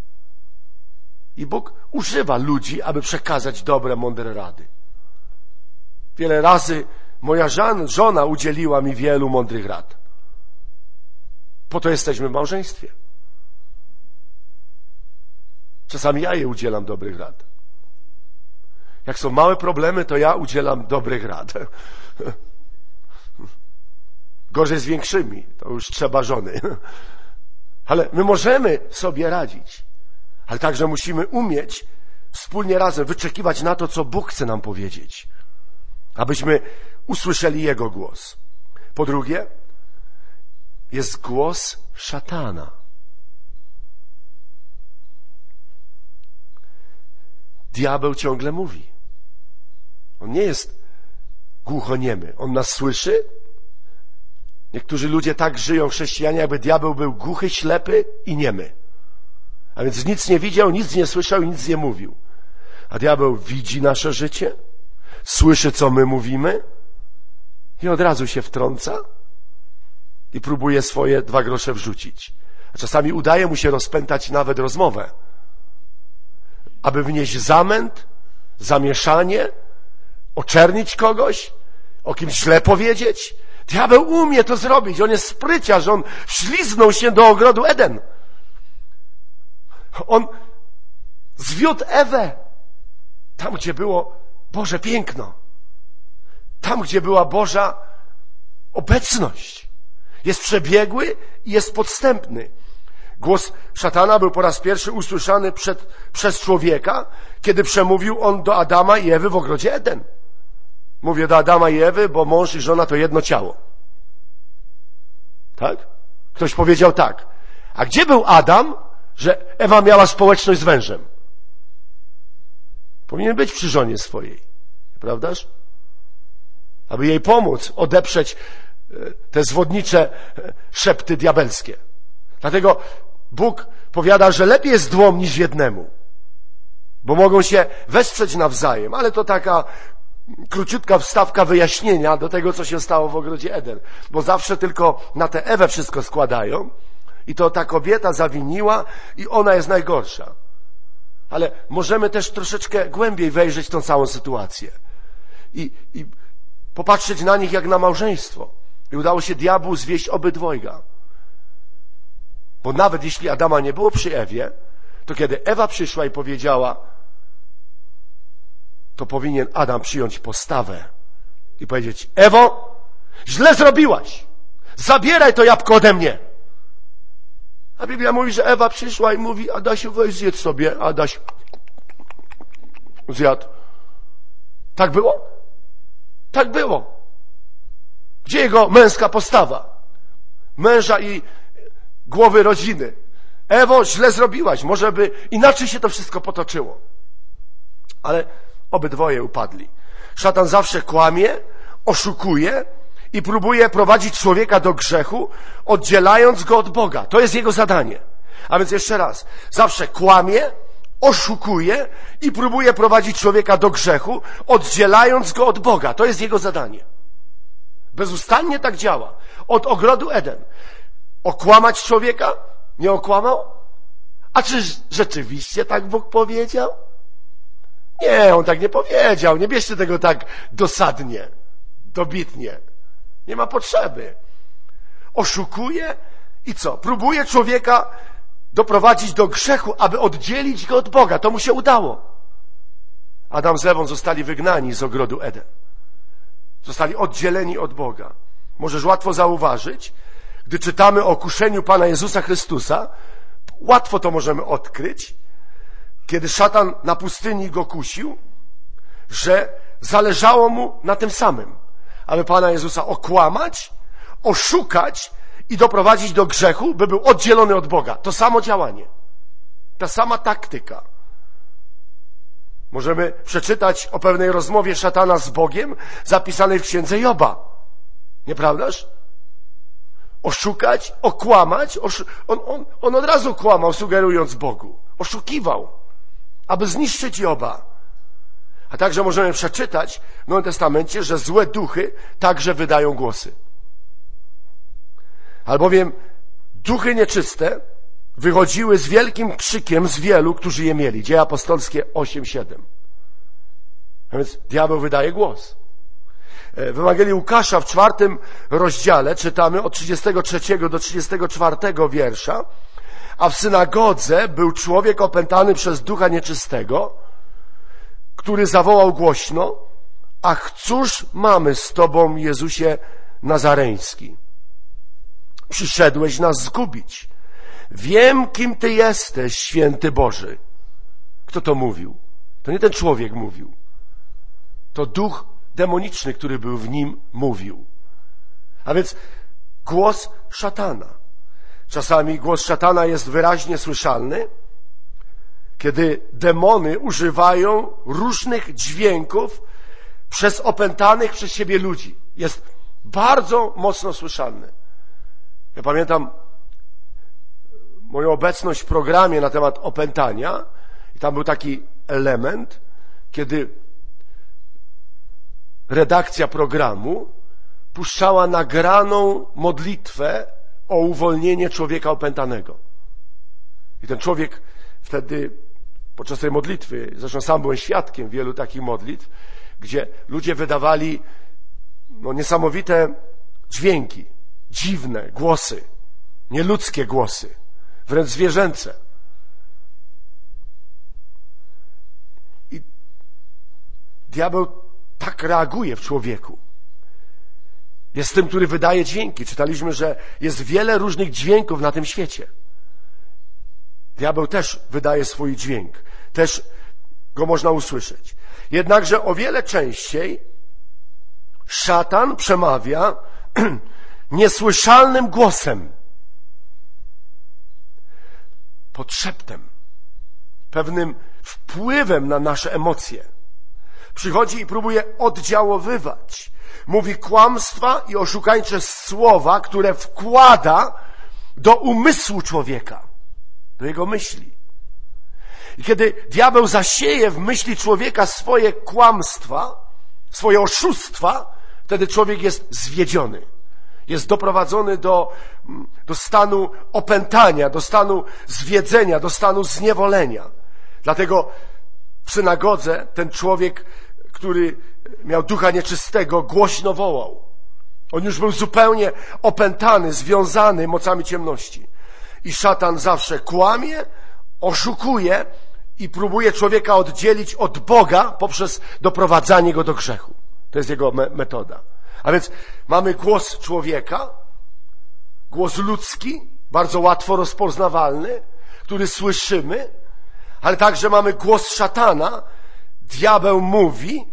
I Bóg używa ludzi, aby przekazać dobre, mądre rady. Wiele razy moja żona udzieliła mi wielu mądrych rad. Po to jesteśmy w małżeństwie. Czasami ja jej udzielam dobrych rad. Jak są małe problemy, to ja udzielam dobrych rad. Gorzej z większymi, to już trzeba żony. Ale my możemy sobie radzić, ale także musimy umieć wspólnie razem wyczekiwać na to, co Bóg chce nam powiedzieć, abyśmy usłyszeli Jego głos. Po drugie, jest głos szatana. Diabeł ciągle mówi. On nie jest głuchoniemy. On nas słyszy, Niektórzy ludzie tak żyją, chrześcijanie, jakby diabeł był głuchy, ślepy i niemy. A więc nic nie widział, nic nie słyszał i nic nie mówił. A diabeł widzi nasze życie, słyszy, co my mówimy i od razu się wtrąca i próbuje swoje dwa grosze wrzucić. A czasami udaje mu się rozpętać nawet rozmowę, aby wnieść zamęt, zamieszanie, oczernić kogoś, o kimś źle powiedzieć. Diabeł umie to zrobić. On jest spryciarz. On śliznął się do ogrodu Eden. On zwiódł Ewę tam, gdzie było Boże piękno. Tam, gdzie była Boża obecność. Jest przebiegły i jest podstępny. Głos szatana był po raz pierwszy usłyszany przed, przez człowieka, kiedy przemówił on do Adama i Ewy w ogrodzie Eden. Mówię do Adama i Ewy, bo mąż i żona to jedno ciało. Tak? Ktoś powiedział tak. A gdzie był Adam, że Ewa miała społeczność z wężem? Powinien być przy żonie swojej. Prawdaż? Aby jej pomóc odeprzeć e, te zwodnicze e, szepty diabelskie. Dlatego Bóg powiada, że lepiej jest dwom niż jednemu. Bo mogą się wesprzeć nawzajem, ale to taka króciutka wstawka wyjaśnienia do tego, co się stało w ogrodzie Eden. Bo zawsze tylko na tę Ewę wszystko składają i to ta kobieta zawiniła i ona jest najgorsza. Ale możemy też troszeczkę głębiej wejrzeć tą całą sytuację i, i popatrzeć na nich jak na małżeństwo. I udało się diabłu zwieść obydwojga. Bo nawet jeśli Adama nie było przy Ewie, to kiedy Ewa przyszła i powiedziała, to powinien Adam przyjąć postawę i powiedzieć: Ewo, źle zrobiłaś. Zabieraj to jabłko ode mnie. A Biblia mówi, że Ewa przyszła i mówi: Adasiu, weź zjedz sobie. Adaś zjadł. Tak było? Tak było. Gdzie jego męska postawa? Męża i głowy rodziny. Ewo, źle zrobiłaś. Może by inaczej się to wszystko potoczyło. Ale Obydwoje upadli. Szatan zawsze kłamie, oszukuje i próbuje prowadzić człowieka do grzechu, oddzielając go od Boga. To jest jego zadanie. A więc jeszcze raz, zawsze kłamie, oszukuje i próbuje prowadzić człowieka do grzechu, oddzielając go od Boga. To jest jego zadanie. Bezustannie tak działa. Od ogrodu Eden. Okłamać człowieka? Nie okłamał? A czy rzeczywiście tak Bóg powiedział? Nie, on tak nie powiedział. Nie bierzcie tego tak dosadnie, dobitnie. Nie ma potrzeby. Oszukuje i co? Próbuje człowieka doprowadzić do grzechu, aby oddzielić go od Boga. To mu się udało. Adam z Ewą zostali wygnani z ogrodu Eden. Zostali oddzieleni od Boga. Możesz łatwo zauważyć, gdy czytamy o kuszeniu Pana Jezusa Chrystusa, łatwo to możemy odkryć, kiedy szatan na pustyni go kusił, że zależało mu na tym samym, aby Pana Jezusa okłamać, oszukać i doprowadzić do grzechu, by był oddzielony od Boga. To samo działanie. Ta sama taktyka. Możemy przeczytać o pewnej rozmowie szatana z Bogiem zapisanej w księdze Joba. Nieprawdaż? Oszukać, okłamać. On, on, on od razu kłamał, sugerując Bogu. Oszukiwał aby zniszczyć Joba. A także możemy przeczytać w Nowym Testamencie, że złe duchy także wydają głosy. Albowiem duchy nieczyste wychodziły z wielkim krzykiem z wielu, którzy je mieli. Dzieje apostolskie 8-7. A więc diabeł wydaje głos. E, w Ewangelii Łukasza w czwartym rozdziale czytamy od 33 do 34 wiersza, a w synagodze był człowiek opętany przez ducha nieczystego, który zawołał głośno, ach, cóż mamy z Tobą, Jezusie Nazareński? Przyszedłeś nas zgubić. Wiem, kim Ty jesteś, święty Boży. Kto to mówił? To nie ten człowiek mówił. To duch demoniczny, który był w nim, mówił. A więc głos szatana. Czasami głos szatana jest wyraźnie słyszalny, kiedy demony używają różnych dźwięków przez opętanych przez siebie ludzi. Jest bardzo mocno słyszalny. Ja pamiętam moją obecność w programie na temat opętania i tam był taki element, kiedy redakcja programu puszczała nagraną modlitwę o uwolnienie człowieka opętanego. I ten człowiek wtedy podczas tej modlitwy, zresztą sam byłem świadkiem wielu takich modlitw, gdzie ludzie wydawali no, niesamowite dźwięki, dziwne głosy, nieludzkie głosy, wręcz zwierzęce. I diabeł tak reaguje w człowieku. Jest tym, który wydaje dźwięki. Czytaliśmy, że jest wiele różnych dźwięków na tym świecie. Diabeł też wydaje swój dźwięk. Też go można usłyszeć. Jednakże o wiele częściej szatan przemawia niesłyszalnym głosem, podszeptem, pewnym wpływem na nasze emocje. Przychodzi i próbuje oddziaływać. Mówi kłamstwa i oszukańcze słowa, które wkłada do umysłu człowieka, do jego myśli. I kiedy diabeł zasieje w myśli człowieka swoje kłamstwa, swoje oszustwa, wtedy człowiek jest zwiedziony. Jest doprowadzony do, do stanu opętania, do stanu zwiedzenia, do stanu zniewolenia. Dlatego w synagodze ten człowiek, który miał ducha nieczystego, głośno wołał. On już był zupełnie opętany, związany mocami ciemności. I szatan zawsze kłamie, oszukuje i próbuje człowieka oddzielić od Boga poprzez doprowadzanie go do grzechu. To jest jego me metoda. A więc mamy głos człowieka, głos ludzki, bardzo łatwo rozpoznawalny, który słyszymy, ale także mamy głos szatana. Diabeł mówi,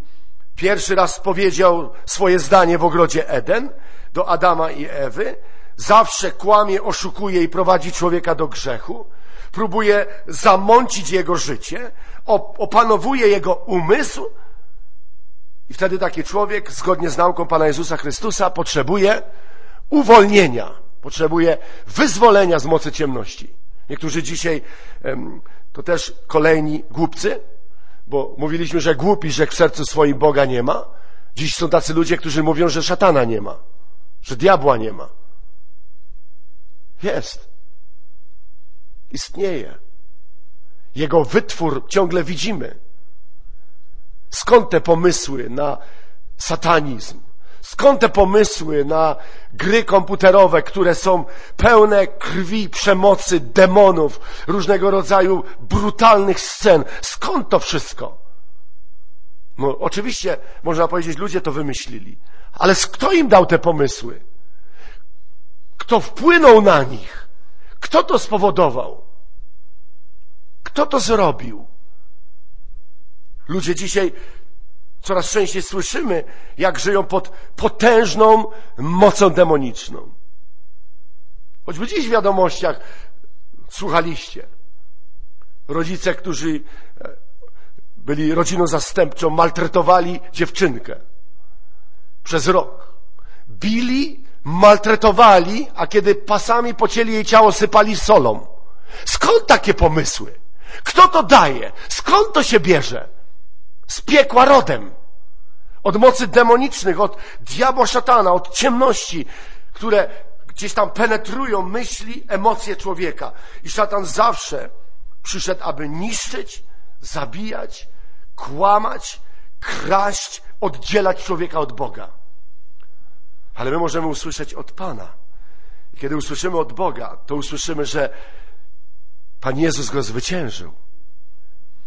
pierwszy raz powiedział swoje zdanie w ogrodzie Eden do Adama i Ewy, zawsze kłamie, oszukuje i prowadzi człowieka do grzechu, próbuje zamącić jego życie, opanowuje jego umysł, i wtedy taki człowiek, zgodnie z nauką Pana Jezusa Chrystusa, potrzebuje uwolnienia, potrzebuje wyzwolenia z mocy ciemności. Niektórzy dzisiaj to też kolejni głupcy, bo mówiliśmy, że głupi, że w sercu swoim Boga nie ma. Dziś są tacy ludzie, którzy mówią, że szatana nie ma, że diabła nie ma. Jest. Istnieje. Jego wytwór ciągle widzimy. Skąd te pomysły na satanizm? Skąd te pomysły na gry komputerowe, które są pełne krwi, przemocy, demonów, różnego rodzaju brutalnych scen? Skąd to wszystko? No, oczywiście można powiedzieć, ludzie to wymyślili, ale kto im dał te pomysły? Kto wpłynął na nich? Kto to spowodował? Kto to zrobił? Ludzie dzisiaj coraz częściej słyszymy, jak żyją pod potężną mocą demoniczną. Choćby dziś w wiadomościach słuchaliście. Rodzice, którzy e, byli rodziną zastępczą, maltretowali dziewczynkę przez rok. Bili, maltretowali, a kiedy pasami pocięli jej ciało, sypali solą. Skąd takie pomysły? Kto to daje? Skąd to się bierze? Z piekła rodem. Od mocy demonicznych, od diabła szatana, od ciemności, które gdzieś tam penetrują myśli, emocje człowieka. I szatan zawsze przyszedł, aby niszczyć, zabijać, kłamać, kraść, oddzielać człowieka od Boga. Ale my możemy usłyszeć od Pana. I kiedy usłyszymy od Boga, to usłyszymy, że Pan Jezus go zwyciężył.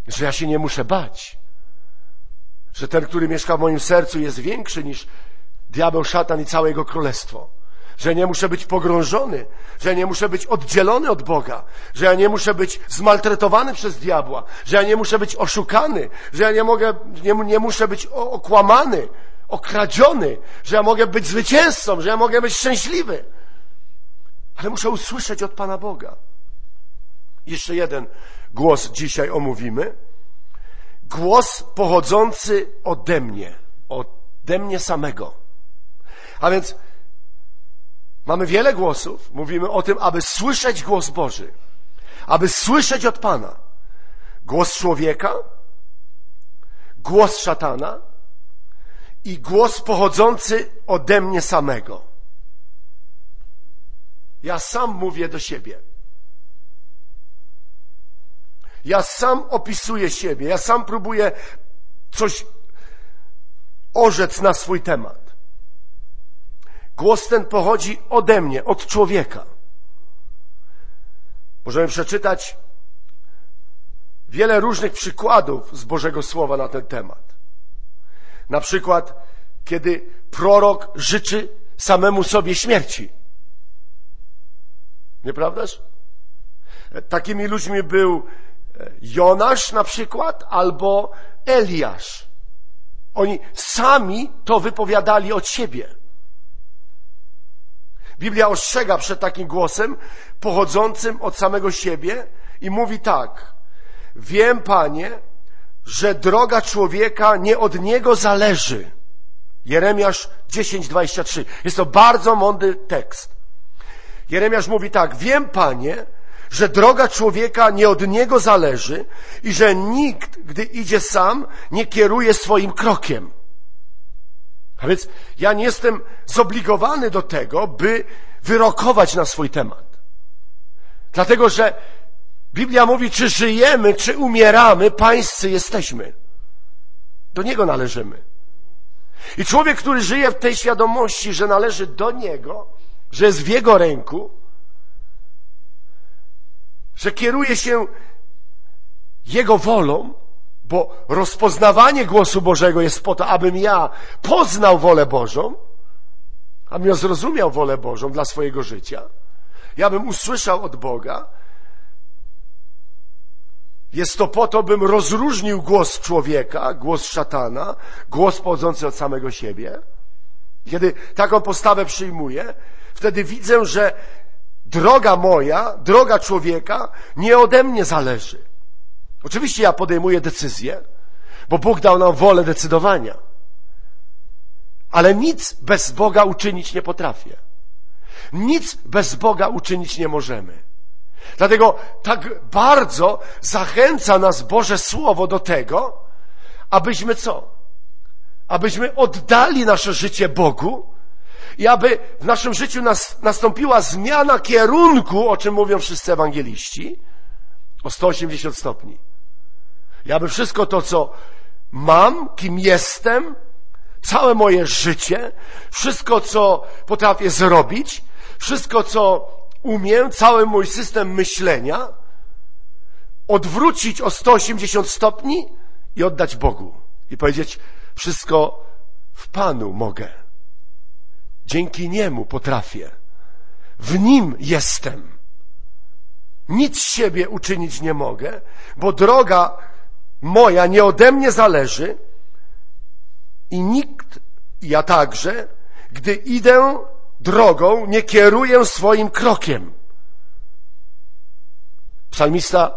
Że ja się nie muszę bać że ten, który mieszka w moim sercu jest większy niż diabeł, szatan i całe jego królestwo. Że nie muszę być pogrążony, że nie muszę być oddzielony od Boga, że ja nie muszę być zmaltretowany przez diabła, że ja nie muszę być oszukany, że ja nie, mogę, nie, nie muszę być okłamany, okradziony, że ja mogę być zwycięzcą, że ja mogę być szczęśliwy. Ale muszę usłyszeć od Pana Boga. Jeszcze jeden głos dzisiaj omówimy głos pochodzący ode mnie, ode mnie samego. A więc Mamy wiele głosów. Mówimy o tym, aby słyszeć głos Boży. Aby słyszeć od Pana. Głos człowieka, głos szatana i głos pochodzący ode mnie samego. Ja sam mówię do siebie. Ja sam opisuję siebie, ja sam próbuję coś orzec na swój temat. Głos ten pochodzi ode mnie, od człowieka. Możemy przeczytać wiele różnych przykładów z Bożego Słowa na ten temat. Na przykład, kiedy prorok życzy samemu sobie śmierci. Nieprawdaż? Takimi ludźmi był Jonasz na przykład albo Eliasz. Oni sami to wypowiadali od siebie. Biblia ostrzega przed takim głosem pochodzącym od samego siebie i mówi tak: Wiem, panie, że droga człowieka nie od niego zależy. Jeremiasz 10:23. Jest to bardzo mądry tekst. Jeremiasz mówi tak: Wiem, panie, że droga człowieka nie od niego zależy i że nikt, gdy idzie sam, nie kieruje swoim krokiem. A więc ja nie jestem zobligowany do tego, by wyrokować na swój temat. Dlatego, że Biblia mówi, czy żyjemy, czy umieramy, pańscy jesteśmy. Do Niego należymy. I człowiek, który żyje w tej świadomości, że należy do Niego, że jest w Jego ręku, że kieruje się Jego wolą, bo rozpoznawanie głosu Bożego jest po to, abym ja poznał wolę Bożą, abym ja zrozumiał wolę Bożą dla swojego życia, ja bym usłyszał od Boga. Jest to po to, bym rozróżnił głos człowieka, głos szatana, głos pochodzący od samego siebie. Kiedy taką postawę przyjmuję, wtedy widzę, że droga moja, droga człowieka nie ode mnie zależy. Oczywiście ja podejmuję decyzję, bo Bóg dał nam wolę decydowania. Ale nic bez Boga uczynić nie potrafię. Nic bez Boga uczynić nie możemy. Dlatego tak bardzo zachęca nas Boże Słowo do tego, abyśmy co? Abyśmy oddali nasze życie Bogu i aby w naszym życiu nas, nastąpiła zmiana kierunku, o czym mówią wszyscy ewangeliści, o 180 stopni. I aby wszystko to, co mam, kim jestem, całe moje życie, wszystko, co potrafię zrobić, wszystko, co umiem, cały mój system myślenia, odwrócić o 180 stopni i oddać Bogu. I powiedzieć, wszystko w Panu mogę. Dzięki Niemu potrafię. W Nim jestem. Nic siebie uczynić nie mogę, bo droga moja nie ode mnie zależy i nikt, ja także, gdy idę drogą, nie kieruję swoim krokiem. Psalmista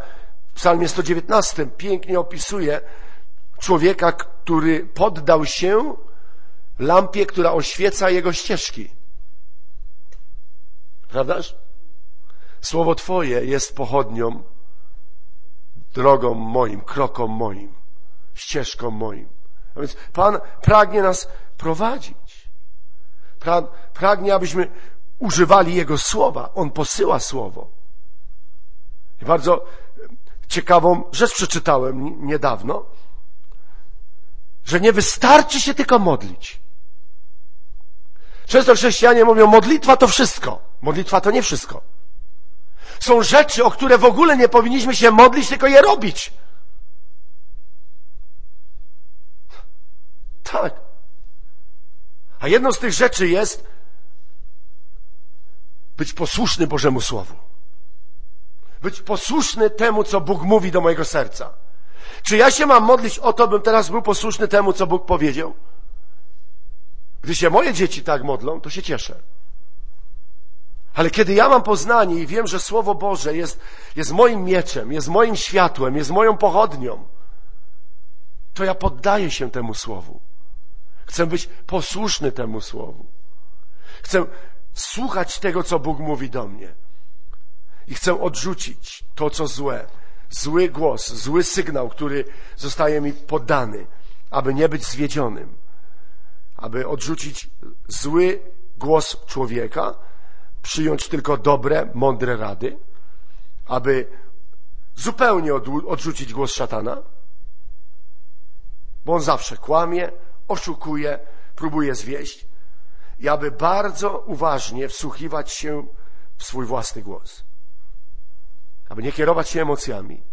w psalmie 119 pięknie opisuje człowieka, który poddał się lampie, która oświeca jego ścieżki. Prawdaż? Słowo Twoje jest pochodnią, drogą moim, krokom moim, ścieżką moim. A więc Pan pragnie nas prowadzić. Pragnie, abyśmy używali Jego słowa. On posyła słowo. I bardzo ciekawą rzecz przeczytałem niedawno, że nie wystarczy się tylko modlić. Często chrześcijanie mówią, modlitwa to wszystko. Modlitwa to nie wszystko. Są rzeczy, o które w ogóle nie powinniśmy się modlić, tylko je robić. Tak. A jedną z tych rzeczy jest być posłuszny Bożemu Słowu. Być posłuszny temu, co Bóg mówi do mojego serca. Czy ja się mam modlić o to, bym teraz był posłuszny temu, co Bóg powiedział? Gdy się moje dzieci tak modlą, to się cieszę. Ale kiedy ja mam poznanie i wiem, że Słowo Boże jest, jest moim mieczem, jest moim światłem, jest moją pochodnią, to ja poddaję się temu Słowu. Chcę być posłuszny temu Słowu. Chcę słuchać tego, co Bóg mówi do mnie. I chcę odrzucić to, co złe. Zły głos, zły sygnał, który zostaje mi podany, aby nie być zwiedzionym. Aby odrzucić zły głos człowieka, przyjąć tylko dobre, mądre rady, aby zupełnie odrzucić głos szatana, bo on zawsze kłamie, oszukuje, próbuje zwieść i aby bardzo uważnie wsłuchiwać się w swój własny głos. Aby nie kierować się emocjami,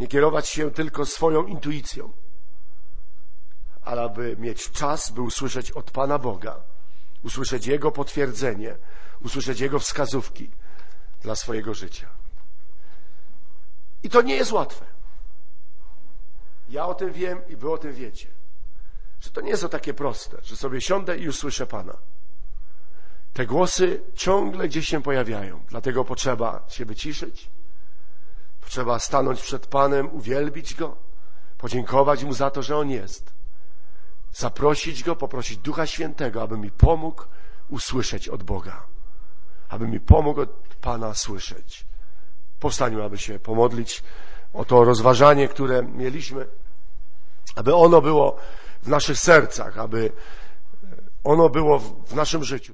nie kierować się tylko swoją intuicją, ale aby mieć czas, by usłyszeć od Pana Boga, usłyszeć Jego potwierdzenie, usłyszeć Jego wskazówki dla swojego życia. I to nie jest łatwe. Ja o tym wiem i wy o tym wiecie. Że to nie jest to takie proste, że sobie siądę i już słyszę Pana. Te głosy ciągle gdzieś się pojawiają, dlatego potrzeba się wyciszyć, potrzeba stanąć przed Panem, uwielbić Go, podziękować Mu za to, że On jest. Zaprosić Go, poprosić Ducha Świętego, aby mi pomógł usłyszeć od Boga. Aby mi pomógł od Pana słyszeć. Powstańmy, aby się pomodlić o to rozważanie, które mieliśmy, aby ono było w naszych sercach, aby ono było w naszym życiu.